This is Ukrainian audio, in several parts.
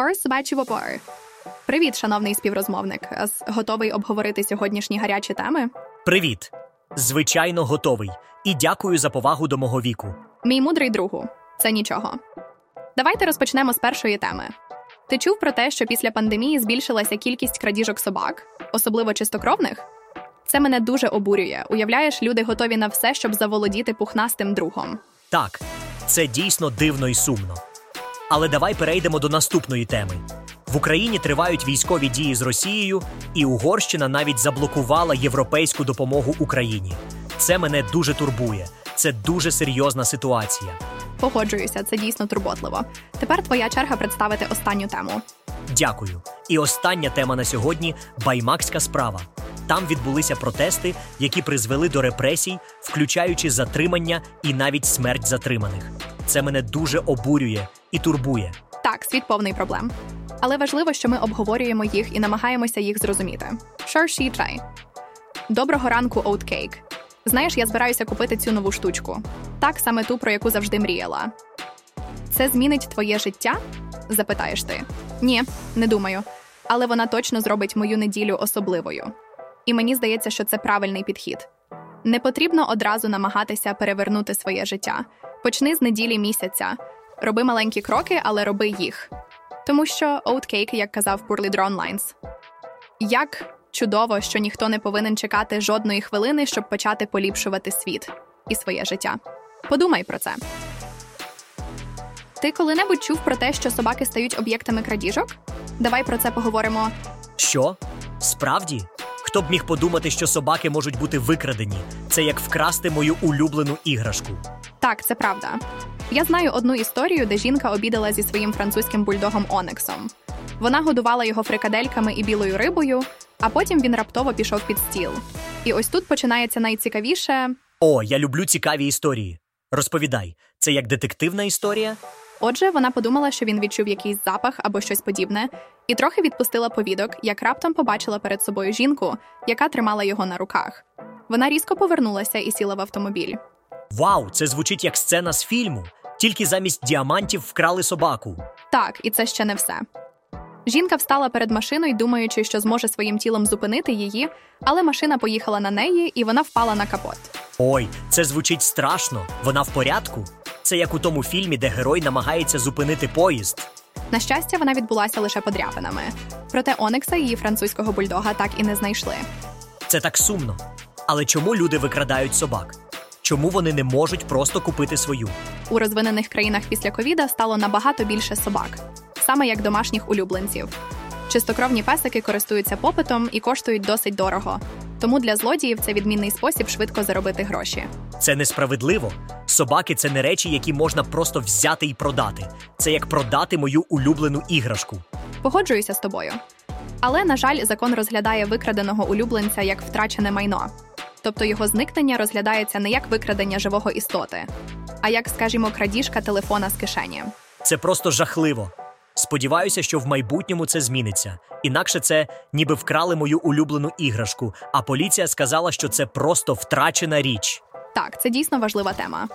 Форс собачий вопор. Привіт, шановний співрозмовник. Готовий обговорити сьогоднішні гарячі теми? Привіт! Звичайно, готовий. І дякую за повагу до мого віку. Мій мудрий другу. Це нічого. Давайте розпочнемо з першої теми. Ти чув про те, що після пандемії збільшилася кількість крадіжок собак, особливо чистокровних? Це мене дуже обурює. Уявляєш, люди готові на все, щоб заволодіти пухнастим другом. Так, це дійсно дивно і сумно. Але давай перейдемо до наступної теми. В Україні тривають військові дії з Росією, і Угорщина навіть заблокувала європейську допомогу Україні. Це мене дуже турбує. Це дуже серйозна ситуація. Погоджуюся, це дійсно турботливо. Тепер твоя черга представити останню тему. Дякую. І остання тема на сьогодні баймакська справа. Там відбулися протести, які призвели до репресій, включаючи затримання і навіть смерть затриманих. Це мене дуже обурює і турбує. Так, світ повний проблем. Але важливо, що ми обговорюємо їх і намагаємося їх зрозуміти. Шорші чай. Доброго ранку, Oatcake. Знаєш, я збираюся купити цю нову штучку. Так, саме ту, про яку завжди мріяла. Це змінить твоє життя? запитаєш ти. Ні, не думаю. Але вона точно зробить мою неділю особливою. І мені здається, що це правильний підхід. Не потрібно одразу намагатися перевернути своє життя. Почни з неділі місяця. Роби маленькі кроки, але роби їх. Тому що Oatcake, як казав Drawn Lines. Як чудово, що ніхто не повинен чекати жодної хвилини, щоб почати поліпшувати світ і своє життя. Подумай про це. Ти коли-небудь чув про те, що собаки стають об'єктами крадіжок? Давай про це поговоримо. Що? Справді? Хто б міг подумати, що собаки можуть бути викрадені? Це як вкрасти мою улюблену іграшку. Так, це правда. Я знаю одну історію, де жінка обідала зі своїм французьким бульдогом Онексом. Вона годувала його фрикадельками і білою рибою, а потім він раптово пішов під стіл. І ось тут починається найцікавіше. О, я люблю цікаві історії. Розповідай, це як детективна історія? Отже, вона подумала, що він відчув якийсь запах або щось подібне, і трохи відпустила повідок, як раптом побачила перед собою жінку, яка тримала його на руках. Вона різко повернулася і сіла в автомобіль. Вау, це звучить як сцена з фільму. Тільки замість діамантів вкрали собаку. Так, і це ще не все. Жінка встала перед машиною, думаючи, що зможе своїм тілом зупинити її, але машина поїхала на неї, і вона впала на капот. Ой, це звучить страшно. Вона в порядку. Це як у тому фільмі, де герой намагається зупинити поїзд. На щастя, вона відбулася лише подряпинами. Проте Оникса її французького бульдога так і не знайшли. Це так сумно. Але чому люди викрадають собак? Чому вони не можуть просто купити свою? У розвинених країнах після ковіда стало набагато більше собак, саме як домашніх улюбленців. Чистокровні песики користуються попитом і коштують досить дорого. Тому для злодіїв це відмінний спосіб швидко заробити гроші. Це несправедливо. Собаки це не речі, які можна просто взяти і продати. Це як продати мою улюблену іграшку. Погоджуюся з тобою. Але, на жаль, закон розглядає викраденого улюбленця як втрачене майно. Тобто його зникнення розглядається не як викрадення живого істоти, а як, скажімо, крадіжка телефона з кишені. Це просто жахливо. Сподіваюся, що в майбутньому це зміниться. Інакше це ніби вкрали мою улюблену іграшку, а поліція сказала, що це просто втрачена річ. Так, це дійсно важлива тема.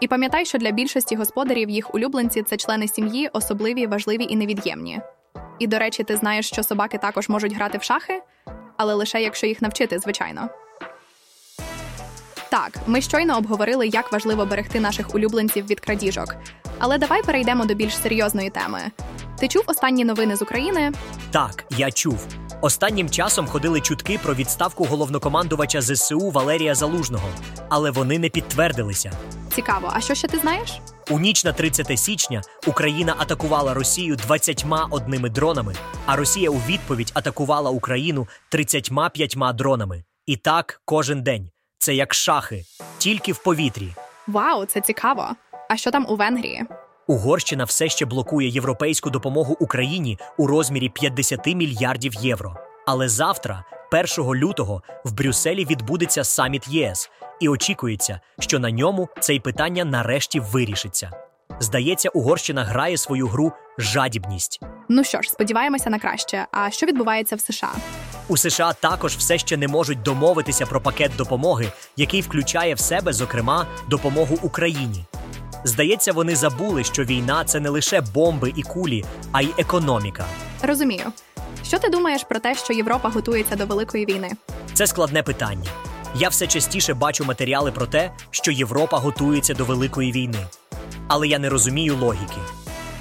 І пам'ятай, що для більшості господарів їх улюбленці це члени сім'ї, особливі, важливі і невід'ємні. І, до речі, ти знаєш, що собаки також можуть грати в шахи, але лише якщо їх навчити, звичайно. Так, ми щойно обговорили, як важливо берегти наших улюбленців від крадіжок. Але давай перейдемо до більш серйозної теми. Ти чув останні новини з України? Так, я чув. Останнім часом ходили чутки про відставку головнокомандувача ЗСУ Валерія Залужного, але вони не підтвердилися. Цікаво, а що ще ти знаєш? У ніч на 30 січня Україна атакувала Росію 21 дронами, а Росія у відповідь атакувала Україну 35 дронами. І так кожен день. Це як шахи, тільки в повітрі. Вау, це цікаво. А що там у Венгрії? Угорщина все ще блокує європейську допомогу Україні у розмірі 50 мільярдів євро. Але завтра, 1 лютого, в Брюсселі відбудеться саміт ЄС, і очікується, що на ньому це питання нарешті вирішиться. Здається, Угорщина грає свою гру жадібність. Ну що ж, сподіваємося на краще. А що відбувається в США? У США також все ще не можуть домовитися про пакет допомоги, який включає в себе, зокрема, допомогу Україні. Здається, вони забули, що війна це не лише бомби і кулі, а й економіка. Розумію. Що ти думаєш про те, що Європа готується до великої війни? Це складне питання. Я все частіше бачу матеріали про те, що Європа готується до великої війни. Але я не розумію логіки.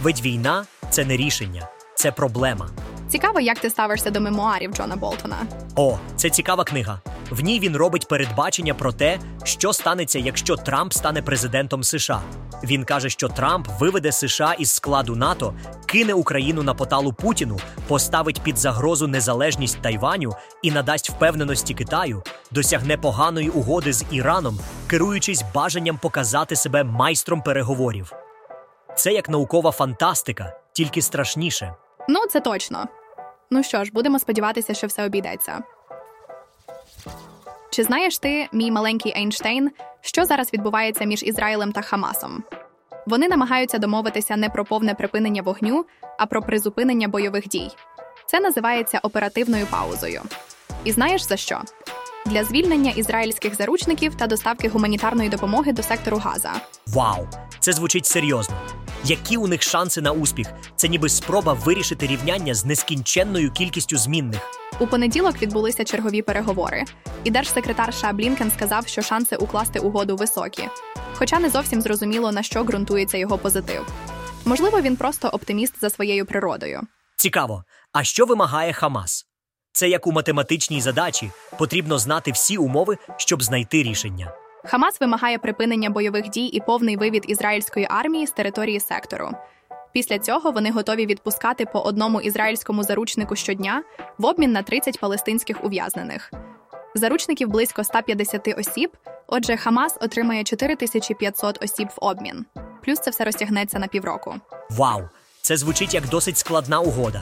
Ведь війна це не рішення, це проблема. Цікаво, як ти ставишся до мемуарів Джона Болтона. О, це цікава книга. В ній він робить передбачення про те, що станеться, якщо Трамп стане президентом США. Він каже, що Трамп виведе США із складу НАТО, кине Україну на поталу Путіну, поставить під загрозу незалежність Тайваню і надасть впевненості Китаю, досягне поганої угоди з Іраном, керуючись бажанням показати себе майстром переговорів. Це як наукова фантастика, тільки страшніше. Ну, це точно. Ну що ж, будемо сподіватися, що все обійдеться. Чи знаєш ти, мій маленький Ейнштейн, що зараз відбувається між Ізраїлем та Хамасом? Вони намагаються домовитися не про повне припинення вогню, а про призупинення бойових дій. Це називається оперативною паузою. І знаєш за що? Для звільнення ізраїльських заручників та доставки гуманітарної допомоги до сектору Газа. Вау! Це звучить серйозно. Які у них шанси на успіх? Це ніби спроба вирішити рівняння з нескінченною кількістю змінних. У понеділок відбулися чергові переговори, і держсекретар США Блінкен сказав, що шанси укласти угоду високі, хоча не зовсім зрозуміло на що ґрунтується його позитив. Можливо, він просто оптиміст за своєю природою. Цікаво, а що вимагає Хамас? Це як у математичній задачі потрібно знати всі умови, щоб знайти рішення. Хамас вимагає припинення бойових дій і повний вивід ізраїльської армії з території сектору. Після цього вони готові відпускати по одному ізраїльському заручнику щодня в обмін на 30 палестинських ув'язнених. Заручників близько 150 осіб. Отже, Хамас отримає 4500 осіб в обмін. Плюс це все розтягнеться на півроку. Вау! Це звучить як досить складна угода.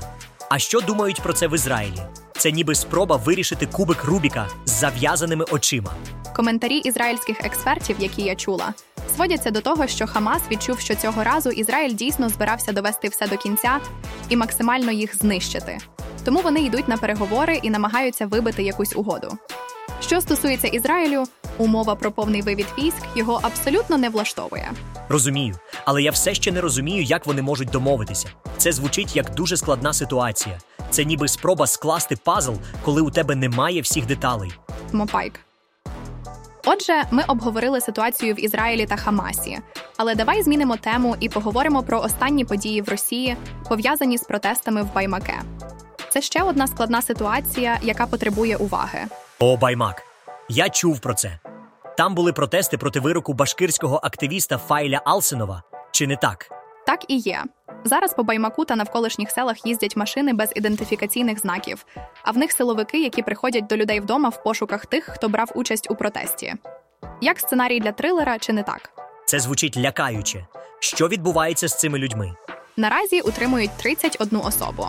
А що думають про це в Ізраїлі? Це ніби спроба вирішити кубик Рубіка з зав'язаними очима. Коментарі ізраїльських експертів, які я чула, зводяться до того, що Хамас відчув, що цього разу Ізраїль дійсно збирався довести все до кінця і максимально їх знищити. Тому вони йдуть на переговори і намагаються вибити якусь угоду. Що стосується Ізраїлю, умова про повний вивід військ його абсолютно не влаштовує. Розумію, але я все ще не розумію, як вони можуть домовитися. Це звучить як дуже складна ситуація. Це ніби спроба скласти пазл, коли у тебе немає всіх деталей. Мопайк. Отже, ми обговорили ситуацію в Ізраїлі та Хамасі. Але давай змінимо тему і поговоримо про останні події в Росії, пов'язані з протестами в Баймаке. Це ще одна складна ситуація, яка потребує уваги. О, баймак. Я чув про це. Там були протести проти вироку башкирського активіста Файля Алсенова. Чи не так? Так і є. Зараз по Баймаку та навколишніх селах їздять машини без ідентифікаційних знаків, а в них силовики, які приходять до людей вдома в пошуках тих, хто брав участь у протесті. Як сценарій для трилера, чи не так? Це звучить лякаюче. Що відбувається з цими людьми? Наразі утримують 31 особу.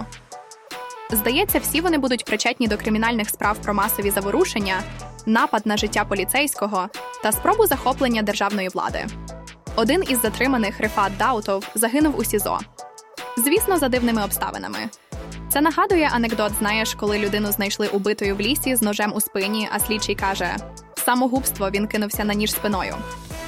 Здається, всі вони будуть причетні до кримінальних справ про масові заворушення, напад на життя поліцейського та спробу захоплення державної влади. Один із затриманих Рифат Даутов загинув у СІЗО. Звісно, за дивними обставинами. Це нагадує анекдот, знаєш, коли людину знайшли убитою в лісі з ножем у спині, а слідчий каже: самогубство він кинувся на ніж спиною.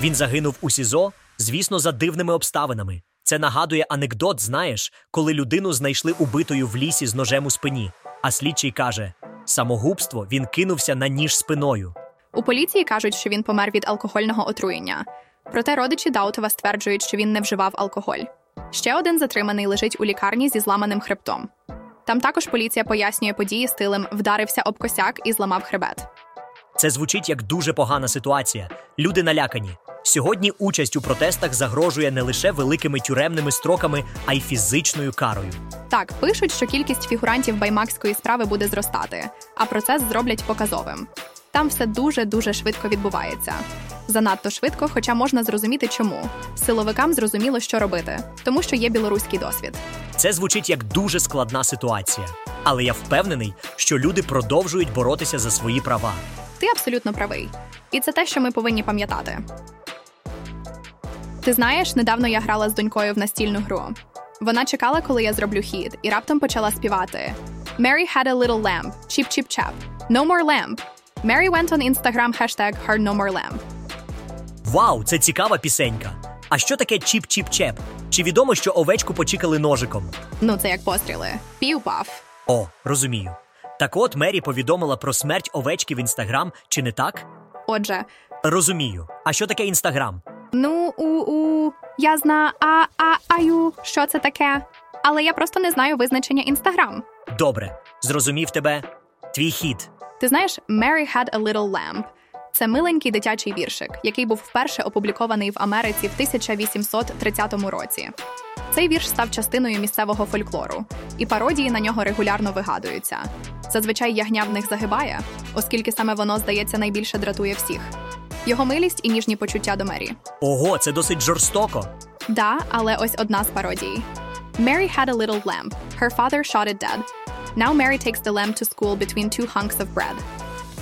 Він загинув у СІЗО, звісно, за дивними обставинами. Це нагадує анекдот, знаєш, коли людину знайшли убитою в лісі з ножем у спині, а слідчий каже: самогубство він кинувся на ніж спиною. У поліції кажуть, що він помер від алкогольного отруєння. Проте родичі Даутова стверджують, що він не вживав алкоголь. Ще один затриманий лежить у лікарні зі зламаним хребтом. Там також поліція пояснює події стилем вдарився об косяк і зламав хребет. Це звучить як дуже погана ситуація. Люди налякані. Сьогодні участь у протестах загрожує не лише великими тюремними строками, а й фізичною карою. Так, пишуть, що кількість фігурантів баймакської справи буде зростати, а процес зроблять показовим. Там все дуже дуже швидко відбувається. Занадто швидко, хоча можна зрозуміти, чому силовикам зрозуміло, що робити, тому що є білоруський досвід. Це звучить як дуже складна ситуація, але я впевнений, що люди продовжують боротися за свої права. Ти абсолютно правий, і це те, що ми повинні пам'ятати. Ти знаєш, недавно я грала з донькою в настільну гру. Вона чекала, коли я зроблю хід, і раптом почала співати: Mary had a little lamb, chip chip chap, no more lamb. Mary went on Instagram hashtag her no more lamb. Вау, це цікава пісенька. А що таке chip-chip-chap? Чи відомо, що овечку почікали ножиком? Ну, це як постріли. Піф-паф. О, розумію. Так от Мері повідомила про смерть овечки в інстаграм, чи не так? Отже, Розумію. А що таке інстаграм? ну у у я зна а а аю, що це таке? Але я просто не знаю визначення інстаграм. Добре, зрозумів тебе. Твій хід. Ти знаєш, Mary had a little lamb. Це миленький дитячий віршик, який був вперше опублікований в Америці в 1830 році. Цей вірш став частиною місцевого фольклору, і пародії на нього регулярно вигадуються. Зазвичай ягня в них загибає, оскільки саме воно, здається, найбільше дратує всіх. Його милість і ніжні почуття до Мері. Ого, це досить жорстоко. Да, але ось одна з пародій. Mary had a little lamb. Her father shot it dead. Now Mary takes the lamb to school between two hunks of bread.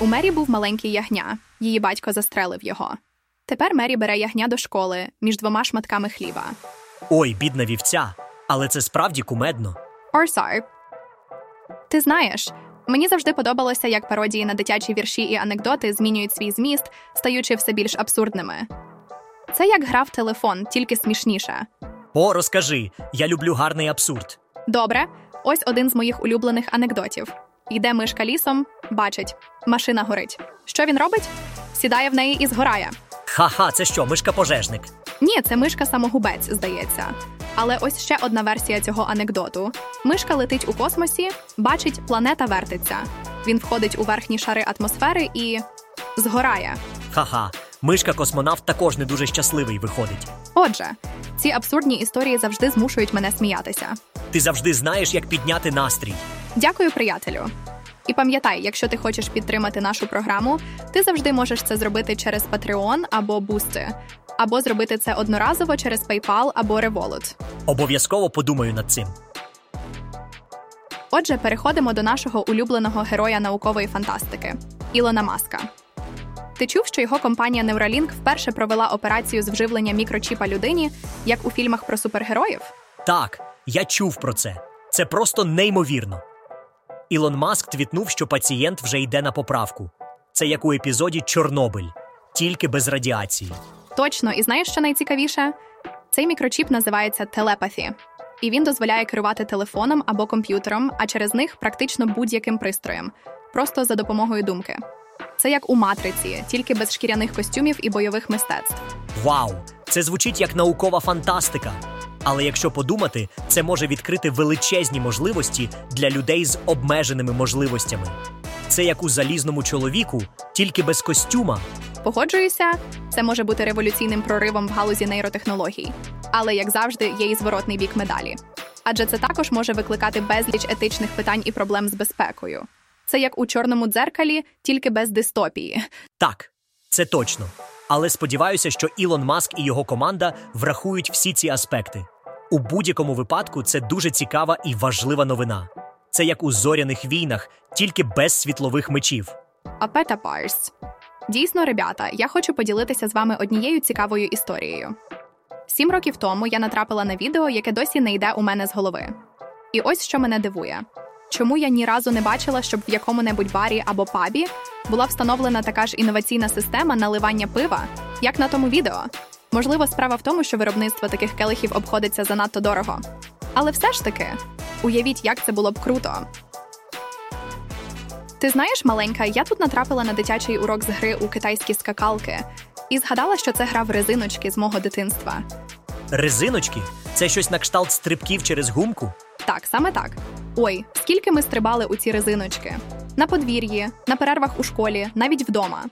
У Мері був маленький ягня. Її батько застрелив його. Тепер Мері бере ягня до школи між двома шматками хліба. Ой, бідна вівця. Але це справді кумедно. Or sorry. Ти знаєш, мені завжди подобалося, як пародії на дитячі вірші і анекдоти змінюють свій зміст, стаючи все більш абсурдними. Це як гра в телефон, тільки смішніше. О, розкажи, я люблю гарний абсурд. Добре, ось один з моїх улюблених анекдотів. Йде мишка лісом, бачить, машина горить. Що він робить? Сідає в неї і згорає. Ха-ха, це що, мишка пожежник? Ні, це мишка самогубець, здається. Але ось ще одна версія цього анекдоту: мишка летить у космосі, бачить, планета вертиться. Він входить у верхні шари атмосфери і згорає. Ха-ха, мишка космонавт також не дуже щасливий виходить. Отже, ці абсурдні історії завжди змушують мене сміятися. Ти завжди знаєш, як підняти настрій. Дякую, приятелю. І пам'ятай, якщо ти хочеш підтримати нашу програму, ти завжди можеш це зробити через Patreon або Boosty, або зробити це одноразово через PayPal або Revolut. Обов'язково подумаю над цим. Отже, переходимо до нашого улюбленого героя наукової фантастики Ілона Маска. Ти чув, що його компанія Neuralink вперше провела операцію з вживлення мікрочіпа людині, як у фільмах про супергероїв? Так, я чув про це. Це просто неймовірно. Ілон Маск твітнув, що пацієнт вже йде на поправку. Це як у епізоді Чорнобиль, тільки без радіації. Точно, і знаєш, що найцікавіше? Цей мікрочіп називається телепаті, і він дозволяє керувати телефоном або комп'ютером, а через них практично будь-яким пристроєм, просто за допомогою думки. Це як у матриці, тільки без шкіряних костюмів і бойових мистецтв. Вау! Це звучить як наукова фантастика. Але якщо подумати, це може відкрити величезні можливості для людей з обмеженими можливостями. Це як у залізному чоловіку, тільки без костюма. Погоджуюся, це може бути революційним проривом в галузі нейротехнологій, але як завжди, є і зворотний бік медалі. Адже це також може викликати безліч етичних питань і проблем з безпекою. Це як у чорному дзеркалі, тільки без дистопії. Так, це точно. Але сподіваюся, що Ілон Маск і його команда врахують всі ці аспекти. У будь-якому випадку це дуже цікава і важлива новина. Це як у зоряних війнах, тільки без світлових мечів. А пета Парс. Дійсно, ребята, я хочу поділитися з вами однією цікавою історією. Сім років тому я натрапила на відео, яке досі не йде у мене з голови. І ось що мене дивує: чому я ні разу не бачила, щоб в якому-небудь барі або пабі була встановлена така ж інноваційна система наливання пива, як на тому відео. Можливо, справа в тому, що виробництво таких келихів обходиться занадто дорого. Але все ж таки, уявіть, як це було б круто. Ти знаєш, маленька, я тут натрапила на дитячий урок з гри у китайські скакалки і згадала, що це гра в резиночки з мого дитинства. Резиночки це щось на кшталт стрибків через гумку. Так, саме так. Ой, скільки ми стрибали у ці резиночки на подвір'ї, на перервах у школі, навіть вдома.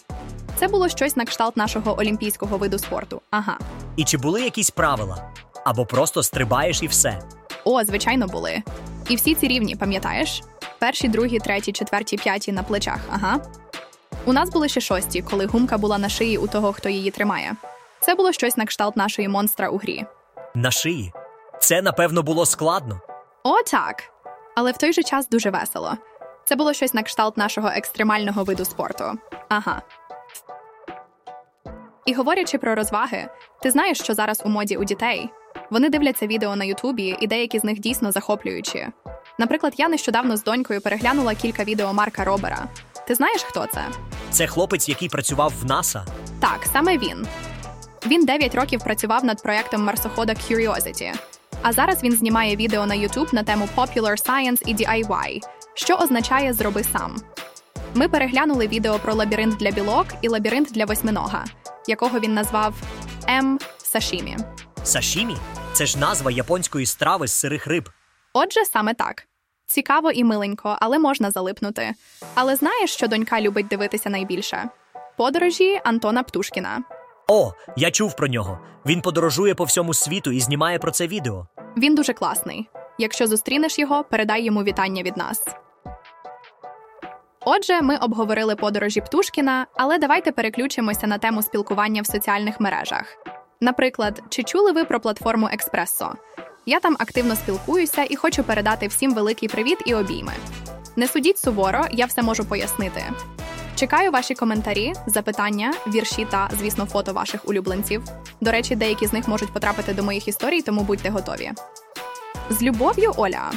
Це було щось на кшталт нашого олімпійського виду спорту. Ага. І чи були якісь правила? Або просто стрибаєш і все. О, звичайно, були. І всі ці рівні, пам'ятаєш? Перші, другі, треті, четверті, п'яті на плечах. Ага. У нас були ще шості, коли гумка була на шиї у того, хто її тримає. Це було щось на кшталт нашої монстра у грі. На шиї. Це, напевно, було складно. О, так. Але в той же час дуже весело. Це було щось на кшталт нашого екстремального виду спорту. Ага. І говорячи про розваги, ти знаєш, що зараз у моді у дітей. Вони дивляться відео на Ютубі, і деякі з них дійсно захоплюючі. Наприклад, я нещодавно з донькою переглянула кілька відео Марка Робера. Ти знаєш, хто це? Це хлопець, який працював в НАСА. Так, саме він. Він 9 років працював над проектом марсохода Curiosity, а зараз він знімає відео на YouTube на тему Popular Science і DIY, що означає зроби сам. Ми переглянули відео про лабіринт для білок і лабіринт для восьминога, якого він назвав М Сашімі. Сашімі це ж назва японської страви з сирих риб. Отже, саме так. Цікаво і миленько, але можна залипнути. Але знаєш, що донька любить дивитися найбільше? Подорожі Антона Птушкіна. О, я чув про нього. Він подорожує по всьому світу і знімає про це відео. Він дуже класний. Якщо зустрінеш його, передай йому вітання від нас. Отже, ми обговорили подорожі Птушкіна, але давайте переключимося на тему спілкування в соціальних мережах. Наприклад, чи чули ви про платформу Експресо? Я там активно спілкуюся і хочу передати всім великий привіт і обійми. Не судіть суворо, я все можу пояснити. Чекаю ваші коментарі, запитання, вірші та, звісно, фото ваших улюбленців. До речі, деякі з них можуть потрапити до моїх історій, тому будьте готові. З любов'ю, Оля.